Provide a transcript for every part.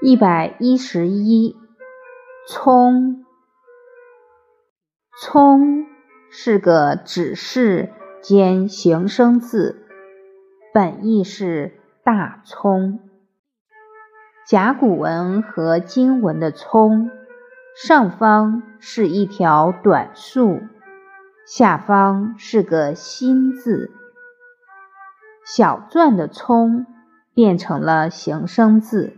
一百一十一，葱。葱是个指示兼形声字，本意是大葱。甲骨文和金文的葱，上方是一条短竖，下方是个心字。小篆的葱变成了形声字。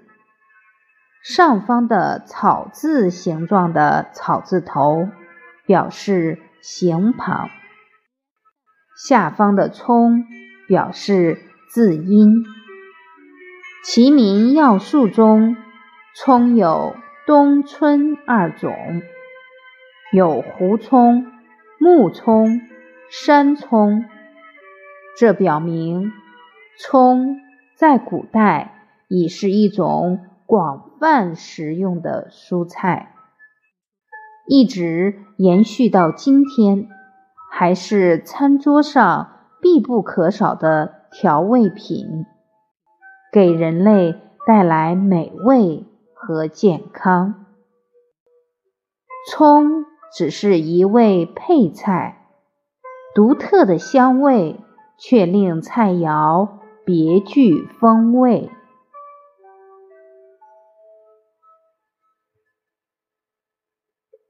上方的草字形状的草字头表示形旁，下方的葱表示字音。齐民要术中，葱有冬春二种，有胡葱、木葱、山葱，这表明葱在古代已是一种。广泛食用的蔬菜，一直延续到今天，还是餐桌上必不可少的调味品，给人类带来美味和健康。葱只是一味配菜，独特的香味却令菜肴别具风味。